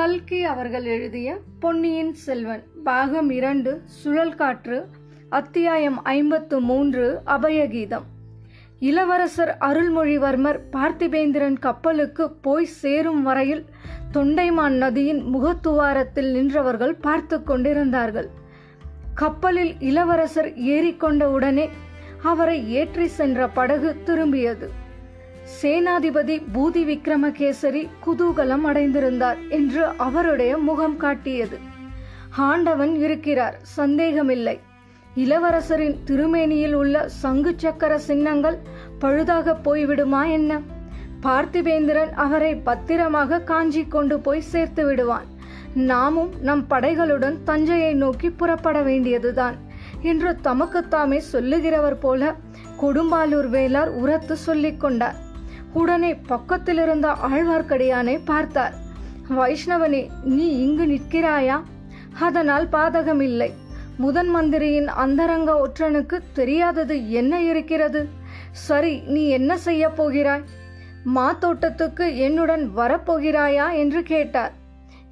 கல்கி அவர்கள் எழுதிய பொன்னியின் செல்வன் பாகம் இரண்டு சுழல் காற்று அத்தியாயம் ஐம்பத்து மூன்று அபயகீதம். இளவரசர் அருள்மொழிவர்மர் பார்த்திபேந்திரன் கப்பலுக்கு போய் சேரும் வரையில் தொண்டைமான் நதியின் முகத்துவாரத்தில் நின்றவர்கள் பார்த்து கொண்டிருந்தார்கள். கப்பலில் இளவரசர் ஏறிக்கொண்ட உடனே அவரை ஏற்றி சென்ற படகு திரும்பியது. சேனாதிபதி பூதி விக்ரமகேசரி குதூகலம் அடைந்திருந்தார் என்று அவருடைய முகம் காட்டியது. ஆண்டவன் இருக்கிறார் சந்தேகமில்லை. இளவரசரின் திருமேனியில் உள்ள சங்கு சக்கர சின்னங்கள் பழுதாக போய்விடுமா என்ன? பார்த்திபேந்திரன் அவரை பத்திரமாக காஞ்சி கொண்டு போய் சேர்த்து விடுவான். நாமும் நம் படைகளுடன் தஞ்சையை நோக்கி புறப்பட வேண்டியதுதான் என்று தமக்குத்தாமே சொல்லுகிறவர் போல கொடும்பாலூர் வேளார் உரத்து சொல்லிக் கொண்டார். உடனே பக்கத்தில் இருந்த ஆழ்வார்க்கடியானை பார்த்தார். வைஷ்ணவனே நீ இங்கு நிற்கிறாயா? அதனால் பாதகம் இல்லை முதன் மந்திரியின் அந்தரங்க ஒற்றனுக்கு தெரியாதது என்ன இருக்கிறது? சரி நீ என்ன செய்ய போகிறாய்? மாத்தோட்டத்துக்கு என்னுடன் வரப்போகிறாயா? என்று கேட்டார்.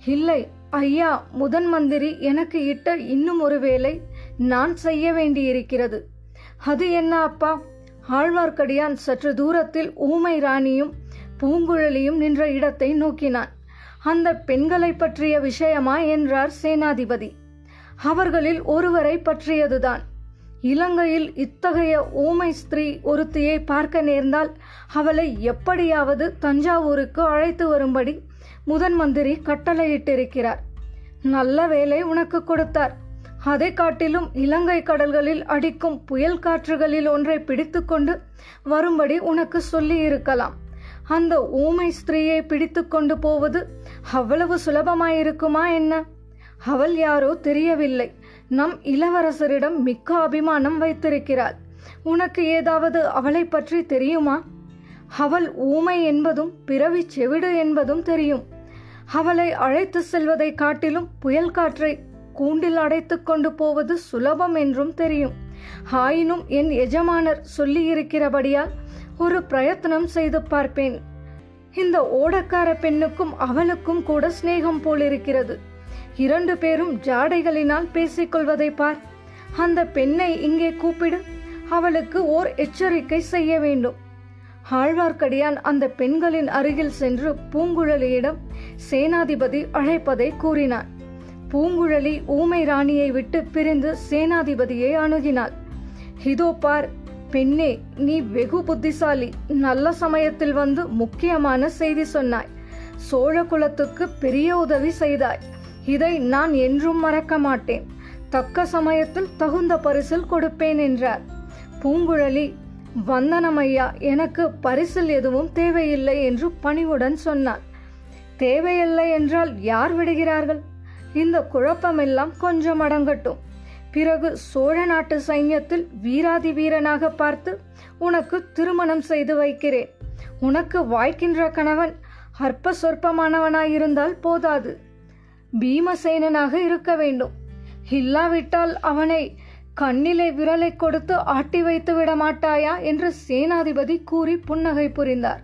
இல்லை ஐயா முதன் மந்திரி எனக்கு இட்ட இன்னும் ஒரு வேலை நான் செய்ய வேண்டியிருக்கிறது. அது என்ன அப்பா? ஆழ்வார்க்கடியான் சற்று தூரத்தில் ஊமை ராணியும் பூங்குழலியும் நின்ற இடத்தை நோக்கினான். அந்த பெண்களை பற்றிய விஷயமா என்றார் சேனாதிபதி. அவர்களில் ஒருவரை பற்றியதுதான். இலங்கையில் இத்தகைய ஊமை ஸ்திரீ ஒருத்தியை பார்க்க நேர்ந்தால் அவளை எப்படியாவது தஞ்சாவூருக்கு அழைத்து வரும்படி முதன் மந்திரி கட்டளையிட்டிருக்கிறார். நல்ல வேலை உனக்கு கொடுத்தார். அதை காட்டிலும் இலங்கை கடல்களில் அடிக்கும் புயல் காற்றுகளில் ஒன்றை பிடித்துக்கொண்டு வரும்படி உனக்கு சொல்லி இருக்கலாம் அந்த ஊமை ஸ்திரீயை பிடித்து கொண்டு போவது அவ்வளவு சுலபமாயிருக்குமா என்ன? அவள் யாரோ தெரியவில்லை. நம் இளவரசரிடம் மிக்க அபிமானம் வைத்திருக்கிறாள். உனக்கு ஏதாவது அவளை பற்றி தெரியுமா? அவள் ஊமை என்பதும் பிறவி செவிடு என்பதும் தெரியும். அவளை அழைத்து செல்வதை காட்டிலும் புயல் காற்றை கூண்டில் அடைத்து கொண்டு போவது சுலபம் என்றும் தெரியும். ஆயினும் என் எஜமானர் சொல்லியிருக்கிறபடியால் ஒரு பிரயத்தனம் செய்து பார்ப்பேன். இந்த ஓடக்கார பெண்ணுக்கும் அவளுக்கும் கூட சிநேகம் போலிருக்கிறது. இரண்டு பேரும் ஜாடைகளினால் பேசிக்கொள்வதை பார். அந்த பெண்ணை இங்கே கூப்பிடு. அவளுக்கு ஓர் எச்சரிக்கை செய்ய வேண்டும். ஆழ்வார்க்கடியான் அந்த பெண்களின் அருகில் சென்று பூங்குழலியிடம் சேனாதிபதி அழைப்பதை கூறினான். பூங்குழலி ஊமை ராணியை விட்டு பிரிந்து சேனாதிபதியை அணுகினாள். இதோ பார் பெண்ணே நீ வெகு புத்திசாலி. நல்ல சமயத்தில் வந்து முக்கியமான செய்தி சொன்னாய். சோழ குலத்துக்கு பெரிய உதவி செய்தாய். இதை நான் என்றும் மறக்க மாட்டேன். தக்க சமயத்தில் தகுந்த பரிசில் கொடுப்பேன் என்றார். பூங்குழலி வந்தனமையா எனக்கு பரிசில் எதுவும் தேவையில்லை என்று பணிவுடன் சொன்னார் தேவையில்லை என்றால் யார் விடுகிறார்கள்? இந்த குழப்பமெல்லாம் கொஞ்சம் அடங்கட்டும். பிறகு சோழ நாட்டு சைன்யத்தில் வீராதி வீரனாக பார்த்து உனக்கு திருமணம் செய்து வைக்கிறேன். உனக்கு வாய்க்கின்ற கணவன் அற்ப சொற்பமானவனாயிருந்தால் போதாது. பீமசேனனாக இருக்க வேண்டும். இல்லாவிட்டால் அவனை கண்ணிலே விரலை கொடுத்து ஆட்டி வைத்து விட மாட்டாயா என்று சேனாதிபதி கூறி புன்னகை புரிந்தார்.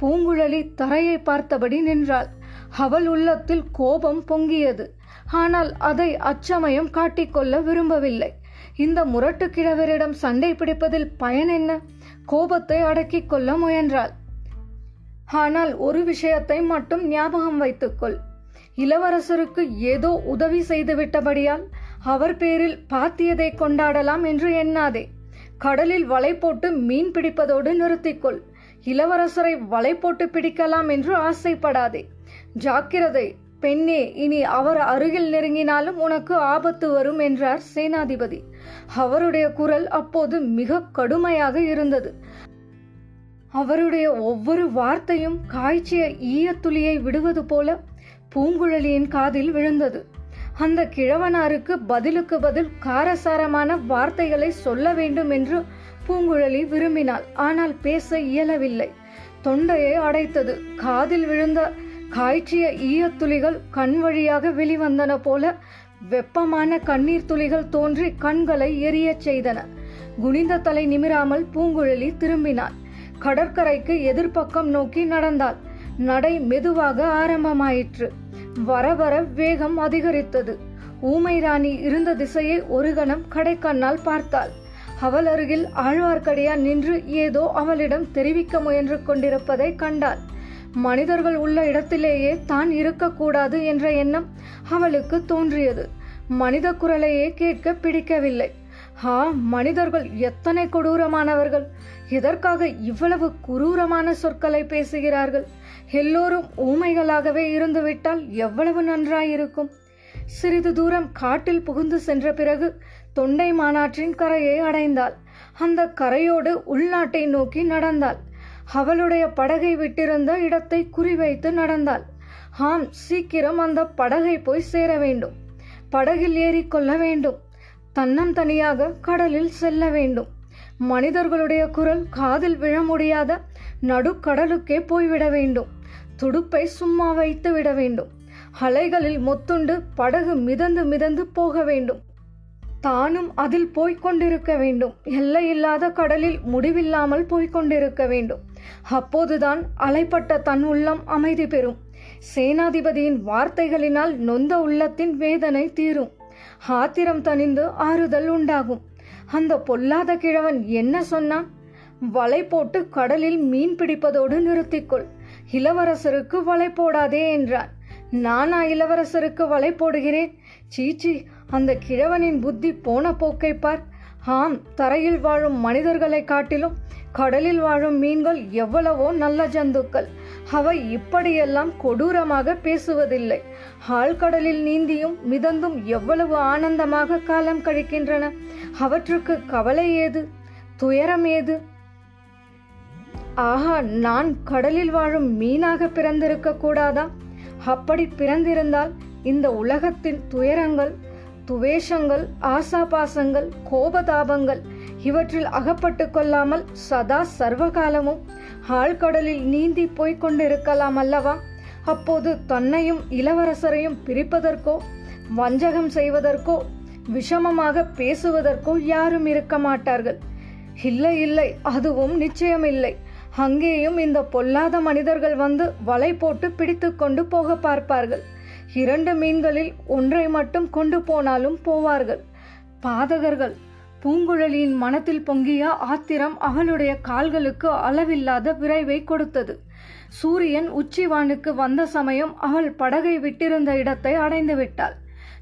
பூங்குழலி தரையை பார்த்தபடி நின்றாள். அவள் உள்ளத்தில் கோபம் பொங்கியது. ஆனால் அதை அச்சமயம் காட்டிக்கொள்ள விரும்பவில்லை. இந்த முரட்டு கிழவரிடம் சண்டை பிடிப்பதில் பயன் என்ன? கோபத்தை அடக்கிக் கொள்ள முயன்றாள். ஆனால் ஒரு விஷயத்தை மட்டும் ஞாபகம் வைத்துக்கொள். இளவரசருக்கு ஏதோ உதவி செய்துவிட்டபடியால் அவர் பேரில் பாத்தியதை கொண்டாடலாம் என்று எண்ணாதே. கடலில் வலை போட்டு மீன் பிடிப்பதோடு நிறுத்திக்கொள். இளவரசரை வலை போட்டு பிடிக்கலாம் என்று ஆசைப்படாதே. ஜாக்கிரதை. பெண்ணே இனி அவர் அருகில் நெருங்கினாலும் உனக்கு ஆபத்து வரும் என்றார் சேனாதிபதி. அவருடைய குரல் அப்போது மிக கடுமையாக இருந்தது. அவருடைய ஒவ்வொரு வார்த்தையும் காய்ச்சிய ஈயத்துளியை விடுவது போல பூங்குழலியின் காதில் விழுந்தது. அந்த கிழவனாருக்கு பதிலுக்கு பதில் காரசாரமான வார்த்தைகளை சொல்ல வேண்டும் என்று பூங்குழலி விரும்பினாள். ஆனால் பேச இயலவில்லை. தொண்டையை அடைத்தது. காதில் விழுந்த காய்ச்சிய ஈயத்துளிகள் கண் வழியாக வெளிவந்தன போல வெப்பமான கண்ணீர் துளிகள் தோன்றி கண்களை எரியச் செய்தன. குனிந்த தலை நிமிராமல் பூங்குழலி திரும்பினாள். கடற்கரைக்கு எதிர்ப்பக்கம் நோக்கி நடந்தாள். நடை மெதுவாக ஆரம்பமாயிற்று. வர வர வேகம் அதிகரித்தது. ஊமை ராணி இருந்த திசையை ஒரு கணம் கடைக்கண்ணால் பார்த்தாள். அவள் அருகில் ஆழ்வார்க்கடியான் நின்று ஏதோ அவளிடம் தெரிவிக்க முயன்று கொண்டிருப்பதை கண்டாள். மனிதர்கள் உள்ள இடத்திலேயே தான் இருக்கக்கூடாது என்ற எண்ணம் அவளுக்கு தோன்றியது. மனித குரலையே கேட்க பிடிக்கவில்லை. ஹா மனிதர்கள் எத்தனை கொடூரமானவர்கள். எதற்காக இவ்வளவு குரூரமான சொற்களை பேசுகிறார்கள். எல்லோரும் ஊமைகளாகவே இருந்துவிட்டால் எவ்வளவு நன்றாயிருக்கும் சிறிது தூரம் காட்டில் புகுந்து சென்ற பிறகு தொண்டை மாநாட்டின் கரையை அடைந்தாள். அந்த கரையோடு உள்நாட்டை நோக்கி நடந்தாள். அவளுடைய படகை விட்டிருந்த இடத்தை குறிவைத்து நடந்தாள். ஆம் சீக்கிரம் அந்த படகை போய் சேர வேண்டும். படகில் ஏறிக்கொள்ள வேண்டும். தன்னம் தனியாக கடலில் செல்ல வேண்டும். மனிதர்களுடைய குரல் காதில் விழ முடியாத நடுக்கடலுக்கே போய்விட வேண்டும். துடுப்பை சும்மா வைத்து விட வேண்டும். அலைகளில் மொத்துண்டு படகு மிதந்து மிதந்து போக வேண்டும். தானும் அதில் போய்க் கொண்டிருக்க வேண்டும் எல்லையில்லாத கடலில் முடிவில்லாமல் போய்கொண்டிருக்க வேண்டும். அப்போதுதான் அலைப்பட்ட தன் உள்ளம் அமைதி பெறும். சேனாதிபதியின் வார்த்தைகளினால் நொந்த உள்ளத்தின் வேதனை தீரும். ஆத்திரம் தணிந்து ஆறுதல் உண்டாகும். அந்த பொல்லாத கிழவன் என்ன சொன்னான்? வலை போட்டு கடலில் மீன் பிடிப்பதோடு நிறுத்திக்கொள். இளவரசருக்கு வலை போடாதே என்றான். நானா இளவரசருக்கு வலை போடுகிறேன்? சீச்சி அந்த கிழவனின் புத்தி போன போக்கை பார். ஆம் தரையில் வாழும் மனிதர்களை காட்டிலும் கடலில் வாழும் மீன்கள் எவ்வளவோ நல்ல ஜந்துக்கள். அவை இப்படியெல்லாம் கொடூரமாக பேசுவதில்லை. ஆழ்கடலில் நீந்தியும் மிதந்தும் எவ்வளவு ஆனந்தமாக காலம் கழிக்கின்றன. அவற்றுக்கு கவலை ஏது? துயரம் ஏது? ஆஹா நான் கடலில் வாழும் மீனாக பிறந்திருக்க கூடாதா? அப்படி பிறந்திருந்தால் இந்த உலகத்தின் துயரங்கள் துவேஷங்கள் ஆசாபாசங்கள் கோபதாபங்கள் இவற்றில் அகப்பட்டு கொள்ளாமல் சதா சர்வகாலமும் ஆழ்கடலில் நீந்தி போய்க் கொண்டிருக்கலாம் அல்லவா? அப்போது தன்னையும் இளவரசரையும் பிரிப்பதற்கோ வஞ்சகம் செய்வதற்கோ விஷமமாக பேசுவதற்கோ யாரும் இருக்க மாட்டார்கள். இல்லை இல்லை அதுவும் நிச்சயமில்லை. அங்கேயும் இந்த பொல்லாத மனிதர்கள் வந்து வலை போட்டு பிடித்து கொண்டு போக பார்ப்பார்கள். இரண்டு மீன்களில் ஒன்றை மட்டும் கொண்டு போனாலும் போவார்கள். பாதகர்கள் பூங்குழலியின் மனத்தில் பொங்கிய ஆத்திரம் அவளுடைய கால்களுக்கு அளவில்லாத விரைவை கொடுத்தது. சூரியன் உச்சிவானுக்கு வந்த சமயம் அவள் படகை விட்டிருந்த இடத்தை அடைந்து விட்டாள்.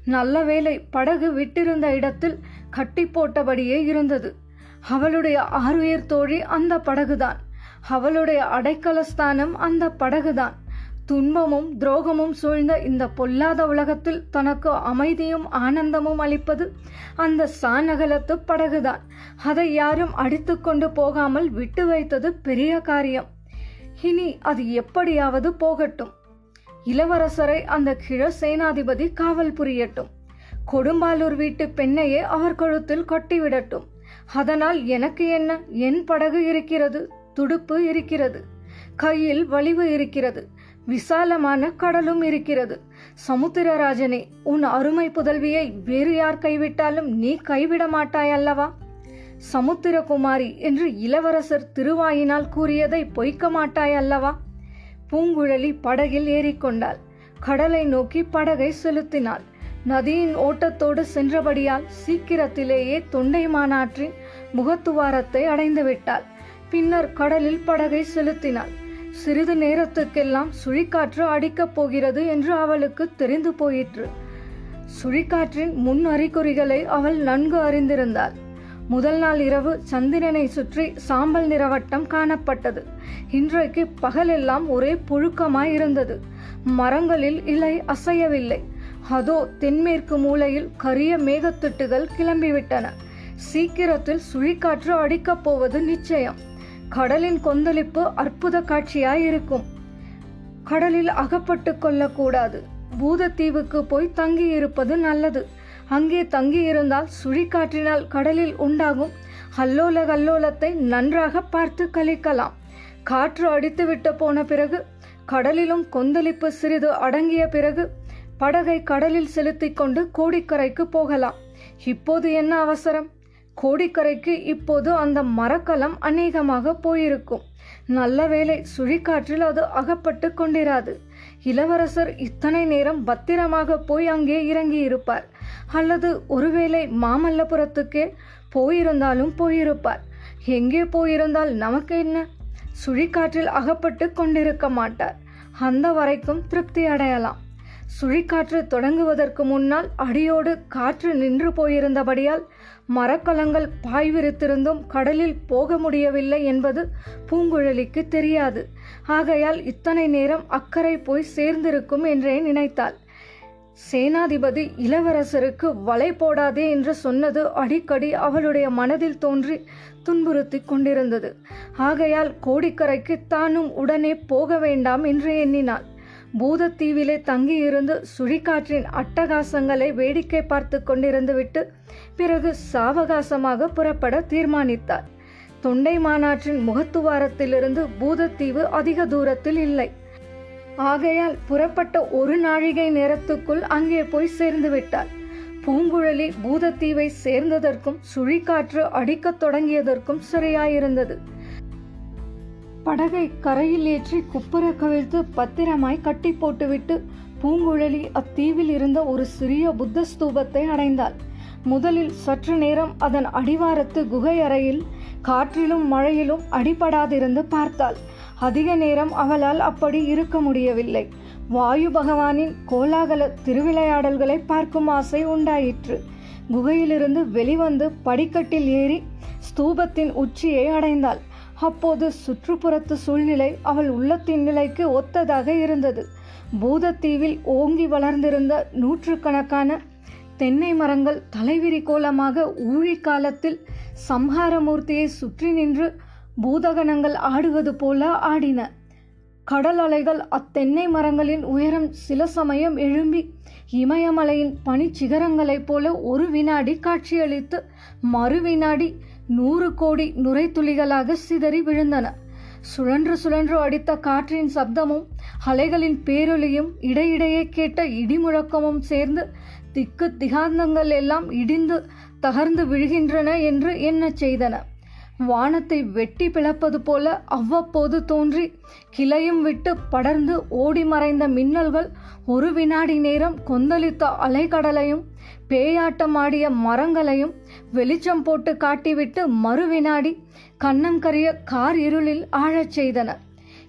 நல்ல வேளை படகு விட்டிருந்த இடத்தில் கட்டி போட்டபடியே இருந்தது. அவளுடைய ஆறுயிர் தோழி அந்த படகுதான். அவளுடைய அடைக்கலஸ்தானம் அந்த படகுதான். துன்பமும் துரோகமும் சூழ்ந்த இந்த பொல்லாத உலகத்தில் தனக்கு அமைதியும் ஆனந்தமும் அளிப்பது அந்த சாநகலத்து படகுதான். அதை யாரும் அடித்து கொண்டு போகாமல் விட்டு வைத்தது பெரிய காரியம். இனி அது எப்படியாவது போகட்டும். இளவரசரை அந்த கிழ சேனாதிபதி காவல் புரியட்டும். கொடும்பாலூர் வீட்டு பெண்ணையே அவர் கழுத்தில் கட்டிவிடட்டும். அதனால் எனக்கு என்ன? என் படகு இருக்கிறது துடுப்பு இருக்கிறது கையில் வலிவு இருக்கிறது. விசாலமான கடலும் இருக்கிறது. சமுத்திரராஜனே உன் அருமை புதல்வியை வேறு யார் கைவிட்டாலும் நீ கைவிட மாட்டாய் அல்லவா? சமுத்திரகுமாரி என்று இளவரசர் திருவாயினால் கூறியதை பொய்க்க மாட்டாய் அல்லவா? பூங்குழலி படகில் ஏறிக்கொண்டாள். கடலை நோக்கி படகை செலுத்தினாள். நதியின் ஓட்டத்தோடு சென்றபடியால் சீக்கிரத்திலேயே தொண்டை மாநாற்றின் முகத்துவாரத்தை அடைந்து விட்டாள் பின்னர் கடலில் படகை செலுத்தினாள். சிறிது நேரத்துக்கெல்லாம் சுழிக்காற்று அடிக்கப் போகிறது என்று அவளுக்கு தெரிந்து போயிற்று. சுழிக்காற்றின் முன் அறிகுறிகளை அவள் நன்கு அறிந்திருந்தாள். முதல் நாள் இரவு சந்திரனை சுற்றி சாம்பல் நிறவட்டம் காணப்பட்டது. இன்றைக்கு பகலெல்லாம் ஒரே புழுக்கமாய் இருந்தது. மரங்களில் இலை அசையவில்லை. அதோ தென்மேற்கு மூலையில் கரிய மேகத்திட்டுகள் கிளம்பிவிட்டன. சீக்கிரத்தில் சுழிக்காற்று அடிக்கப் போவது நிச்சயம். கடலின் கொந்தளிப்பு அற்புத காட்சியாயிருக்கும். கடலில் அகப்பட்டு கொள்ளக்கூடாது. பூதத்தீவுக்கு போய் தங்கி இருப்பது நல்லது. அங்கே தங்கி இருந்தால் சுழிக்காற்றினால் கடலில் உண்டாகும் அல்லோல கல்லோலத்தை நன்றாக பார்த்து கழிக்கலாம். காற்று அடித்துவிட்டு போன பிறகு கடலிலும் கொந்தளிப்பு சிறிது அடங்கிய பிறகு படகை கடலில் செலுத்திக் கொண்டு கோடிக்கரைக்கு போகலாம். இப்போது என்ன அவசரம்? கோடிக்கரைக்கு இப்போது அந்த மரக்கலம் அநேகமாக போயிருக்கும். நல்ல வேளை சுழிக்காற்றில் அது அகப்பட்டு கொண்டிராது. இளவரசர் இத்தனை நேரம் பத்திரமாக போய் அங்கே இறங்கி இருப்பார் அல்லது ஒருவேளை மாமல்லபுரத்துக்கே போயிருந்தாலும் போயிருப்பார். எங்கே போயிருந்தால் நமக்கு என்ன? சுழிக்காற்றில் அகப்பட்டு கொண்டிருக்க மாட்டார். அந்த வரைக்கும் திருப்தி அடையலாம். சுழிக்காற்று தொடங்குவதற்கு முன்னால் அடியோடு காற்று நின்று போயிருந்தபடியால் மரக்கலங்கள் பாய்விரித்திருந்தும் கடலில் போக முடியவில்லை என்பது பூங்குழலிக்கு தெரியாது. ஆகையால் இத்தனை நேரம் அக்கறை போய் சேர்ந்திருக்கும் என்றே நினைத்தாள். சேனாதிபதி இளவரசருக்கு வலை போடாதே என்று சொன்னது அடிக்கடி அவளுடைய மனதில் தோன்றி துன்புறுத்தி கொண்டிருந்தது. ஆகையால் கோடிக்கரைக்கு தானும் உடனே போக வேண்டாம் என்று எண்ணினாள். பூதத்தீவிலே தங்கியிருந்து சுழிக்காற்றின் அட்டகாசங்களை வேடிக்கை பார்த்து கொண்டிருந்து விட்டு பிறகு சாவகாசமாக புறப்பட தீர்மானித்தார். தொண்டை மாநாட்டின் முகத்துவாரத்திலிருந்து பூதத்தீவு அதிக தூரத்தில் இல்லை. ஆகையால் புறப்பட்ட ஒரு நாழிகை நேரத்துக்குள் அங்கே போய் சேர்ந்து விட்டார். பூங்குழலி பூதத்தீவை சேர்ந்ததற்கும் சுழிக்காற்று அடிக்கத் தொடங்கியதற்கும் சரியாயிருந்தது படகை கரையில் ஏற்றி குப்புற கவிழ்த்து பத்திரமாய் கட்டி போட்டுவிட்டு பூங்குழலி அத்தீவில் இருந்த ஒரு சிறிய புத்த ஸ்தூபத்தை அடைந்தாள். முதலில் சற்று நேரம் அதன் அடிவாரத்து குகை அறையில் காற்றிலும் மழையிலும் அடிபடாதிருந்து பார்த்தாள். அதிக நேரம் அவளால் அப்படி இருக்க முடியவில்லை. வாயு பகவானின் கோலாகல திருவிளையாடல்களை பார்க்கும் ஆசை உண்டாயிற்று. குகையிலிருந்து வெளிவந்து படிக்கட்டில் ஏறி ஸ்தூபத்தின் உச்சியை அடைந்தாள். அப்போது சுற்றுப்புறத்து சூழ்நிலை அவள் உள்ளத்தின் நிலைக்கு ஒத்ததாக இருந்தது. பூதத்தீவில் ஓங்கி வளர்ந்திருந்த நூற்றுக்கணக்கான தென்னை மரங்கள் தலைவிரி கோலமாக ஊழி காலத்தில் சம்ஹாரமூர்த்தியை சுற்றி நின்று பூதகணங்கள் ஆடுவது போல ஆடின. கடல் அலைகள் அத்தென்னை மரங்களின் உயரம் சில சமயம் எழும்பி இமயமலையின் பனிச்சிகரங்களைப் போல ஒரு வினாடி காட்சியளித்து மறு வினாடி நூறு கோடி நுரைத்துளிகளாக சிதறி விழுந்தன. சுழன்று சுழன்று அடித்த காற்றின் சப்தமும் அலைகளின் பேரொலியும் இடையிடையே கேட்ட இடிமுழக்கமும் சேர்ந்து திக்கு திகாந்தங்கள் எல்லாம் இடிந்து தகர்ந்து விழுகின்றன என்று என்ன செய்தன. வானத்தை வெட்டி பிளப்பது போல அவ்வப்போது தோன்றி கிளையும் விட்டு படர்ந்து ஓடி மறைந்த மின்னல்கள் ஒரு வினாடி நேரம் கொந்தளித்த அலைக்கடலையும் பேயாட்டமாடிய மரங்களையும் வெளிச்சம் போட்டு காட்டிவிட்டு மறு வினாடி கண்ணங்கரிய கார் இருளில் ஆழச் செய்தன.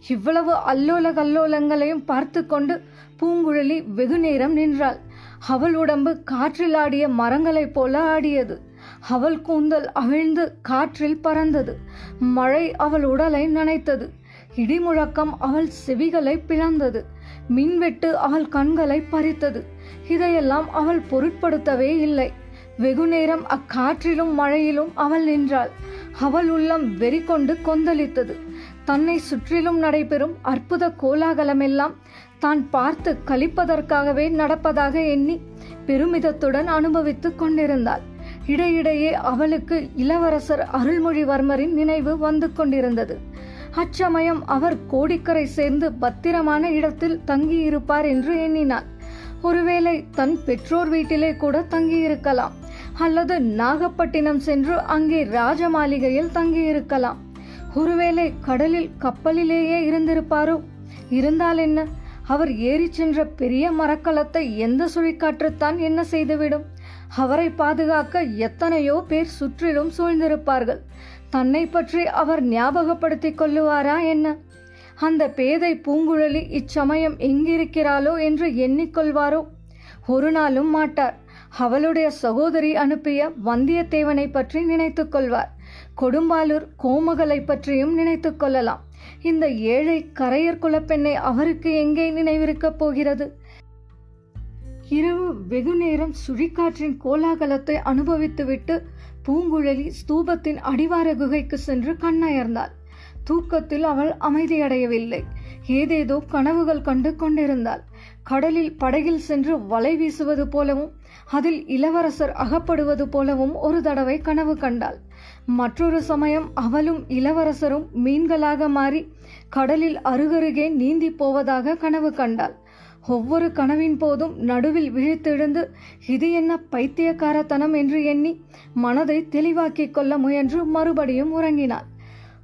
இவ்வளவு அல்லோல கல்லோலங்களையும் பார்த்து கொண்டு பூங்குழலி வெகு நேரம் நின்றாள். அவள் உடம்பு காற்றில் ஆடிய மரங்களைப் போல ஆடியது. அவள் கூந்தல் அவிழ்ந்து காற்றில் பறந்தது. மழை அவள் உடலை நனைத்தது. இடிமுழக்கம் அவள் செவிகளை பிளந்தது. மின்வெட்டு அவள் கண்களை பறித்தது. இதையெல்லாம் அவள் பொருட்படுத்தவே இல்லை. வெகுநேரம் அக்காற்றிலும் மழையிலும் அவள் நின்றாள். அவள் உள்ளம் வெறி கொண்டு கொந்தளித்தது. தன்னை சுற்றிலும் நடைபெறும் அற்புத கோலாகலமெல்லாம் தான் பார்த்து கழிப்பதற்காகவே நடப்பதாக எண்ணி பெருமிதத்துடன் அனுபவித்துக் கொண்டிருந்தாள். இடையிடையே அவளுக்கு இளவரசர் அருள்மொழிவர்மரின் நினைவு வந்து கொண்டிருந்தது. அச்சமயம் அவர் கோடிக்கரை சேர்ந்து பத்திரமான இடத்தில் தங்கியிருப்பார் என்று எண்ணினாள். ஒருவேளை தன் பெற்றோர் வீட்டிலே கூட தங்கியிருக்கலாம். அல்லது நாகப்பட்டினம் சென்று அங்கே ராஜ மாளிகையில் தங்கியிருக்கலாம். ஒருவேளை கடலில் கப்பலிலேயே இருந்திருப்பாரோ? இருந்தால் என்ன? அவர் ஏறி சென்ற பெரிய மரக்கலத்தை எந்த சுழிக்காற்றுத்தான் என்ன செய்துவிடும்? அவரை பாதுகாக்க எத்தனையோ பேர் சுற்றிலும் சூழ்ந்திருப்பார்கள். தன்னை பற்றி அவர் ஞாபகப்படுத்திக் கொள்ளுவாரா என்ன? அந்த பேதை பூங்குழலி இச்சமயம் எங்கிருக்கிறாளோ என்று எண்ணிக்கொள்வாரோ? ஒரு நாளும் மாட்டார். அவளுடைய சகோதரி அனுப்பிய வந்தியத்தேவனை பற்றி நினைத்து கொள்வார். கொடும்பாலூர் கோமகளை பற்றியும் நினைத்து கொள்ளலாம். இந்த ஏழை கரையர் குலப்பெண்ணை அவருக்கு எங்கே நினைவிருக்கப் போகிறது? இரவு வெகுநேரம் சுழிக்காற்றின் கோலாகலத்தை அனுபவித்துவிட்டு பூங்குழலி ஸ்தூபத்தின் அடிவார குகைக்கு சென்று கண்ணயர்ந்தாள். தூக்கத்தில் அவள் அமைதியடையவில்லை. ஏதேதோ கனவுகள் கண்டு கொண்டிருந்தாள். கடலில் படகில் சென்று வலை வீசுவது போலவும் அதில் இளவரசர் அகப்படுவது போலவும் ஒரு தடவை கனவு கண்டாள். மற்றொரு சமயம் அவளும் இளவரசரும் மீன்களாக மாறி கடலில் அருகருகே நீந்தி போவதாக கனவு கண்டாள். ஒவ்வொரு கனவின் போதும் நடுவில் விழித்தெழுந்து இது என்ன பைத்தியக்காரத்தனம்? என்று எண்ணி மனதை தெளிவாக்கிக் கொள்ள முயன்று மறுபடியும் உறங்கினாள்.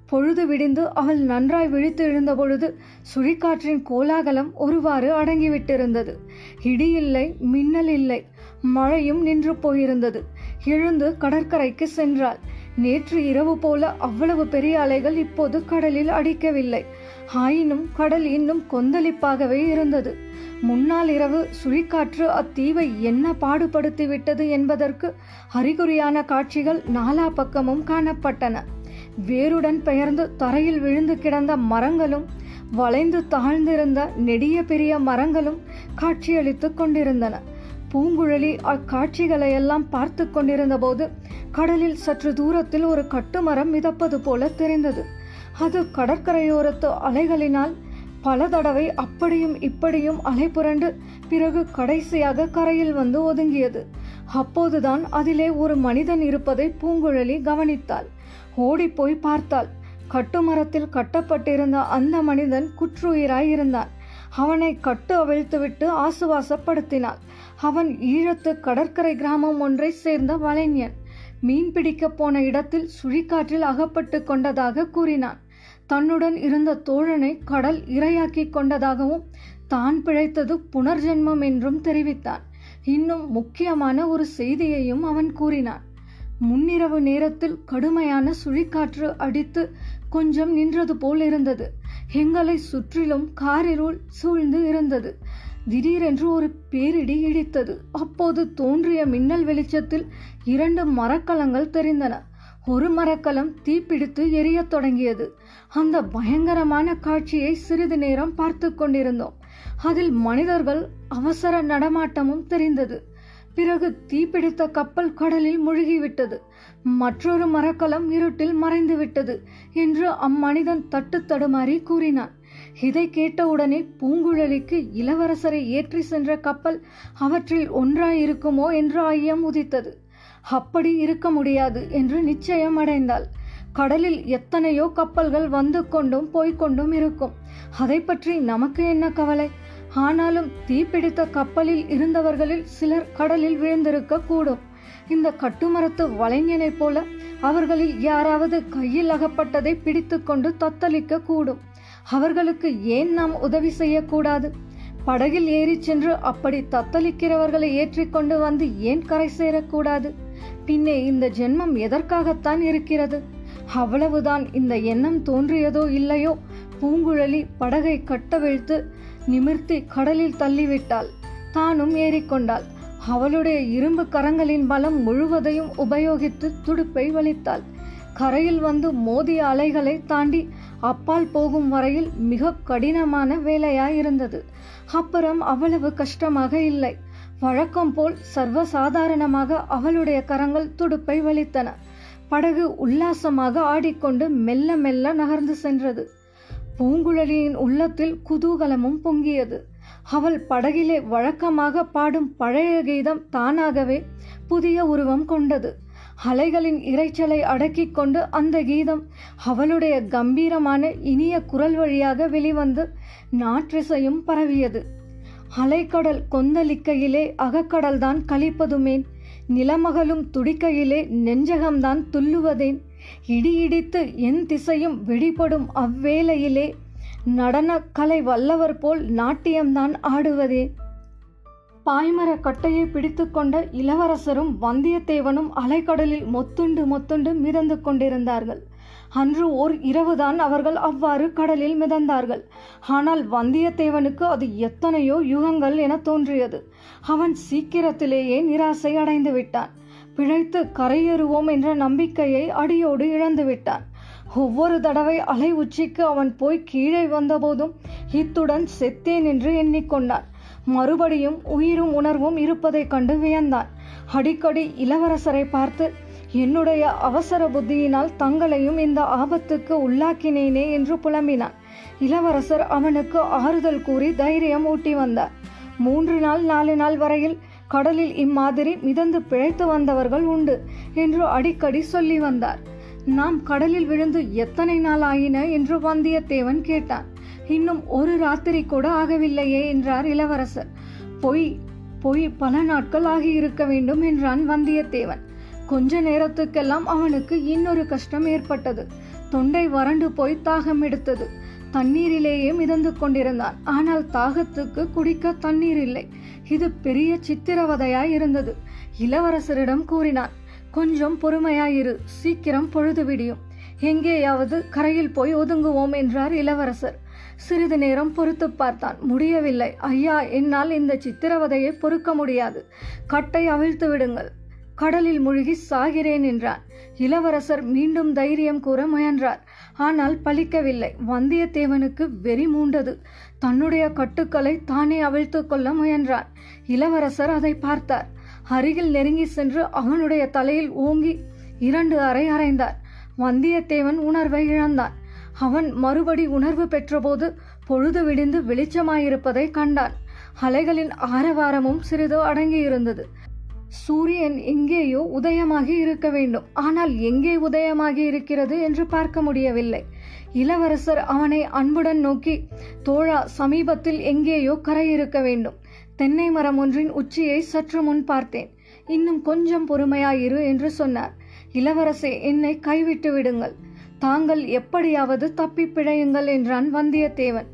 பொழுது விடிந்து அவள் நன்றாய் விழித்து எழுந்தபொழுது சுழிக்காற்றின் கோலாகலம் ஒருவாறு அடங்கிவிட்டிருந்தது. இடி இல்லை மின்னல் இல்லை மழையும் நின்று போயிருந்தது. எழுந்து கடற்கரைக்கு சென்றாள். நேற்று இரவு போல அவ்வளவு பெரிய அலைகள் இப்போது கடலில் அடிக்கவில்லை. ஆயினும் கடல் இன்னும் கொந்தளிப்பாகவே இருந்தது. முன்னாள் இரவு சுழிக்காற்று அத்தீவை என்ன பாடுபடுத்திவிட்டது என்பதற்கு அறிகுறியான காட்சிகள் நாலா பக்கமும் காணப்பட்டன. வேருடன் பெயர்ந்து தரையில் விழுந்து கிடந்த மரங்களும் வளைந்து தாழ்ந்திருந்த நெடிய பெரிய மரங்களும் காட்சியளித்துக் கொண்டிருந்தன. பூங்குழலி அக்காட்சிகளை எல்லாம் பார்த்து கொண்டிருந்த போது கடலில் சற்று தூரத்தில் ஒரு கட்டுமரம் மிதப்பது போல தெரிந்தது. அது கடற்கரையோரத்து அலைகளினால் பல தடவை அப்படியும் இப்படியும் அலை புரண்டு பிறகு கடைசியாக கரையில் வந்து ஒதுங்கியது. அப்போதுதான் அதிலே ஒரு மனிதன் இருப்பதை பூங்குழலி கவனித்தாள். ஓடிப்போய் பார்த்தாள். கட்டுமரத்தில் கட்டப்பட்டிருந்த அந்த மனிதன் குற்றுயிராய் இருந்தான். அவனை கட்டு அவிழ்த்துவிட்டு ஆசுவாசப்படுத்தினாள். அவன் ஈழத்து கடற்கரை கிராமம் ஒன்றை சேர்ந்த வலைஞன். மீன் பிடிக்கப் போன இடத்தில் சுழிக்காற்றில் அகப்பட்டு கொண்டதாக கூறினான். தன்னுடன் இருந்த தோழனை கடல் இரையாக்கி கொண்டதாகவும் தான் பிழைத்தது புனர்ஜென்மம் என்றும் தெரிவித்தான். இன்னும் முக்கியமான ஒரு செய்தியையும் அவன் கூறினான். முன்னிரவு நேரத்தில் கடுமையான சுழிக்காற்று அடித்து கொஞ்சம் நின்றது போல் இருந்தது. எங்களை சுற்றிலும் காரிருள் சூழ்ந்து இருந்தது. திடீரென்று ஒரு பேரிடி இடித்தது. அப்போது தோன்றிய மின்னல் வெளிச்சத்தில் இரண்டு மரக்கலங்கள் தெரிந்தன. ஒரு மரக்கலம் தீப்பிடித்து எரியத் தொடங்கியது. அந்த பயங்கரமான காட்சியை சிறிது நேரம் பார்த்து கொண்டிருந்தோம். அதில் மனிதர்கள் அவசர நடமாட்டமும் தெரிந்தது. பிறகு தீப்பிடித்த கப்பல் கடலில் முழுகிவிட்டது. மற்றொரு மரக்கலம் இருட்டில் மறைந்து விட்டது என்று அம்மனிதன் தட்டு தடுமாறி கூறினான். இதை கேட்டவுடனே பூங்குழலிக்கு இளவரசரை ஏற்றி சென்ற கப்பல் அவற்றில் ஒன்றாயிருக்குமோ என்று ஐயம் உதித்தது. அப்படி இருக்க முடியாது என்று நிச்சயம் அடைந்தாள். கடலில் எத்தனையோ கப்பல்கள் வந்து கொண்டும் போய்கொண்டும் இருக்கும். அதை பற்றி நமக்கு என்ன கவலை? ஆனாலும் தீப்பிடித்த கப்பலில் இருந்தவர்களில் சிலர் கடலில் விழுந்திருக்க கூடும் இந்த கட்டுமரத்து வளைஞனை போல அவர்களில் யாராவது கையில் அகப்பட்டதை பிடித்துக்கொண்டு தத்தளிக்க கூடும் அவர்களுக்கு ஏன் நாம் உதவி செய்யக்கூடாது? படகில் ஏறிச் சென்று அப்படி தத்தளிக்கிறவர்களை ஏற்றிக்கொண்டு வந்து ஏன் கரை சேரக்கூடாது? பின்னே இந்த ஜென்மம் எதற்காகத்தான் இருக்கிறது? அவ்வளவுதான் இந்த எண்ணம் தோன்றியதோ இல்லையோ? பூங்குழலி படகை கட்டவிழ்த்து நிமிர்த்தி கடலில் தள்ளிவிட்டாள். தானும் ஏறிக்கொண்டாள். அவளுடைய இரும்பு கரங்களின் பலம் முழுவதையும் உபயோகித்து துடுப்பை வலித்தாள். கரையில் வந்து மோதிய அலைகளை தாண்டி அப்பால் போகும் வரையில் மிக கடினமான வேலையாயிருந்தது. அப்புறம் அவ்வளவு கஷ்டமாக இல்லை. வழக்கம் போல் சர்வசாதாரணமாக அவளுடைய கரங்கள் துடுப்பை வலித்தன. படகு உல்லாசமாக ஆடிக்கொண்டு மெல்ல மெல்ல நகர்ந்து சென்றது. பூங்குழலியின் உள்ளத்தில் குதூகலமும் பொங்கியது. அவள் படகிலே வழக்கமாக பாடும் பழைய கீதம் தானாகவே புதிய உருவம் கொண்டது. அலைகளின் இரைச்சலை அடக்கிக் கொண்டு அந்த கீதம் அவளுடைய கம்பீரமான இனிய குரல் வழியாக வெளிவந்து நாற்றிசையும் பரவியது. அலைக்கடல் கொந்தளிக்கையிலே அகக்கடல்தான் கழிப்பதுமேன் நிலமகளும் துடிக்கையிலே நெஞ்சகம்தான் துள்ளுவதேன். இடி இடித்து என் திசையும் வெடிபடும் அவ்வேளையிலே நடன கலை வல்லவர் போல் நாட்டியம்தான் ஆடுவதே. பாய்மர கட்டையை பிடித்துக்கொண்ட இளவரசரும் வந்தியத்தேவனும் அலைக்கடலில் மொத்துண்டு மொத்துண்டு மிதந்து கொண்டிருந்தார்கள். அன்று ஓர் இரவுதான் அவர்கள் அவ்வாறு கடலில் மிதந்தார்கள். ஆனால் வந்தியத்தேவனுக்கு அது எத்தனையோ யுகங்கள் என தோன்றியது. அவன் சீக்கிரத்திலேயே நிராசை அடைந்து விட்டான். பிழைத்து கரையேறுவோம் என்ற நம்பிக்கையை அடியோடு இழந்துவிட்டான். ஒவ்வொரு தடவை அலை உச்சிக்கு அவன் போய் கீழே வந்தபோதும் இத்துடன் செத்தேன் என்று எண்ணிக்கொண்டான். மறுபடியும் உயிரும் உணர்வும் இருப்பதைக் கண்டு வியந்தான். அடிக்கடி இளவரசரை பார்த்து என்னுடைய அவசர புத்தியினால் தங்களையும் இந்த ஆபத்துக்கு உள்ளாக்கினேனே என்று புலம்பினான். இளவரசர் அவனுக்கு ஆறுதல் கூறி தைரியம் ஊட்டி வந்தார். மூன்று நாள் நாலு நாள் வரையில் கடலில் இம்மாதிரி மிதந்து பிழைத்து வந்தவர்கள் உண்டு என்று அடிக்கடி சொல்லி வந்தார். நாம் கடலில் விழுந்து எத்தனை நாள் ஆயின என்று வந்தியத்தேவன் கேட்டான். இன்னும் ஒரு ராத்திரி கூட ஆகவில்லையே என்றார் இளவரசர். பொய் பொய் பல நாட்கள் ஆகியிருக்க வேண்டும் என்றான் வந்தியத்தேவன். கொஞ்ச நேரத்துக்கெல்லாம் அவனுக்கு இன்னொரு கஷ்டம் ஏற்பட்டது. தொண்டை வறண்டு போய் தாகம் எடுத்தது. தண்ணீரிலேயே மிதந்து கொண்டிருந்தான். ஆனால் தாகத்துக்கு குடிக்க தண்ணீர் இல்லை. இது பெரிய சித்திரவதையாய் இருந்தது. இளவரசரிடம் கூறினான் கொஞ்சம் பொறுமையாயிரு சீக்கிரம் பொழுது விடியும். எங்கேயாவது கரையில் போய் ஒதுங்குவோம் என்றார் இளவரசர். சிறிது நேரம் பொறுத்து பார்த்தான். முடியவில்லை. ஐயா என்னால் இந்த சித்திரவதையை பொறுக்க முடியாது. கட்டை அவிழ்த்து விடுங்கள். கடலில் மூழ்கி சாகிறேன் என்றான். இளவரசர் மீண்டும் தைரியம் கூற முயன்றார். ஆனால் பலிக்கவில்லை. வந்தியத்தேவனுக்கு வெறி மூண்டது. தன்னுடைய கட்டுக்களை தானே அவிழ்த்து கொள்ள முயன்றான் இளவரசர் அதை பார்த்தார். அருகில் நெருங்கி சென்று அவனுடைய தலையில் ஓங்கி இரண்டு அறை அறைந்தார். வந்தியத்தேவன் உணர்வை இழந்தான். அவன் மறுபடி உணர்வு பெற்றபோது பொழுது விடிந்து வெளிச்சமாயிருப்பதை கண்டான். அலைகளின் ஆரவாரமும் சிறிது அடங்கியிருந்தது. சூரியன் எங்கேயோ உதயமாகி இருக்க வேண்டும். ஆனால் எங்கே உதயமாகி இருக்கிறது என்று பார்க்க முடியவில்லை. இளவரசர் அவனை அன்புடன் நோக்கி தோழா சமீபத்தில் எங்கேயோ கரை இருக்க வேண்டும். தென்னை மரம் ஒன்றின் உச்சியை சற்று முன் பார்த்தேன். இன்னும் கொஞ்சம் பொறுமையாயிரு என்று சொன்னார். இளவரசே என்னை கைவிட்டு விடுங்கள். தாங்கள் எப்படியாவது தப்பி பிழையுங்கள் என்றான் வந்தியத்தேவன்.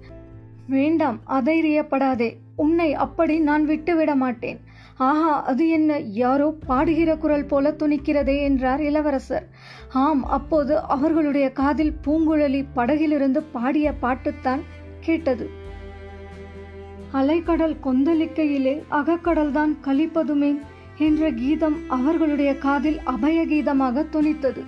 வேண்டாம் அதைரியப்படாதே. உன்னை அப்படி நான் விட்டுவிட மாட்டேன். ஆஹா அது என்ன யாரோ பாடுகிற குரல் போல துணிக்கிறதே என்றார் இளவரசர். ஆம் அப்போது அவர்களுடைய காதில் பூங்குழலி படகிலிருந்து பாடிய பாட்டுத்தான் கேட்டது. அலைக்கடல் கொந்தளிக்கையிலே அகக்கடல்தான் கழிப்பதுமே என்ற கீதம் அவர்களுடைய காதில் அபய கீதமாக துணித்தது.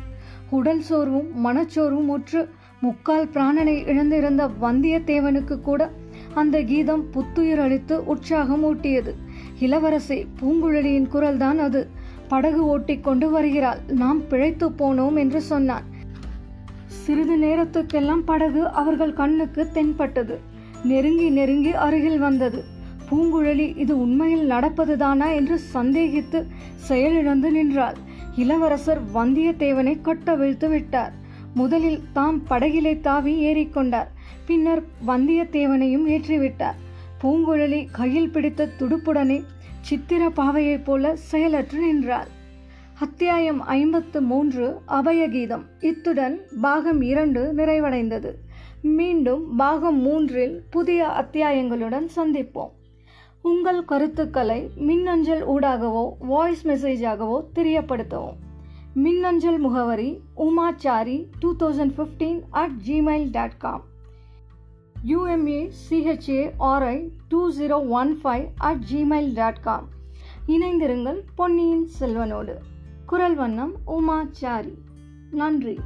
உடல் சோர்வும் மனச்சோர்வும் முற்று முக்கால் பிராணனை இழந்திருந்த வந்தியத்தேவனுக்கு கூட அந்த கீதம் புத்துயிர் அளித்து உற்சாகம் ஊட்டியது. இளவரசி பூங்குழலியின் குரல்தான் அது. படகு ஓட்டிக் கொண்டு வருகிறாள். நாம் பிழைத்து போனோம் என்று சொன்னான். சிறிது நேரத்துக்கெல்லாம் படகு அவர்கள் கண்ணுக்கு தென்பட்டது. நெருங்கி நெருங்கி அருகில் வந்தது. பூங்குழலி இது உண்மையில் நடப்பதுதானா என்று சந்தேகித்து செயலிழந்து நின்றாள். இளவரசர் வந்தியத்தேவனை கட்டவிழ்த்து விட்டார். முதலில் தாம் படகிலே தாவி ஏறிக்கொண்டார் பின்னர் வந்தியத்தேவனையும் ஏற்றிவிட்டார். பூங்குழலி கையில் பிடித்த துடுப்புடனே சித்திர பாவையைப் போல செயலற்று நின்றாள். அத்தியாயம் ஐம்பத்து மூன்று அபயகீதம். இத்துடன் பாகம் இரண்டு நிறைவடைந்தது. மீண்டும் பாகம் மூன்றில் புதிய அத்தியாயங்களுடன் சந்திப்போம். உங்கள் கருத்துக்களை மின்னஞ்சல் ஊடாகவோ வாய்ஸ் மெசேஜாகவோ தெரியப்படுத்தவும். மின்னஞ்சல் முகவரி Umachari two thousand fifteen at Gmail dot com யூஎம்ஏசிஹெச்ஏஆர்ஐ two zero one five at Gmail dot com இணைந்திருங்கள் பொன்னியின் செல்வனோடு. குரல் வண்ணம் உமாச்சாரி. நன்றி.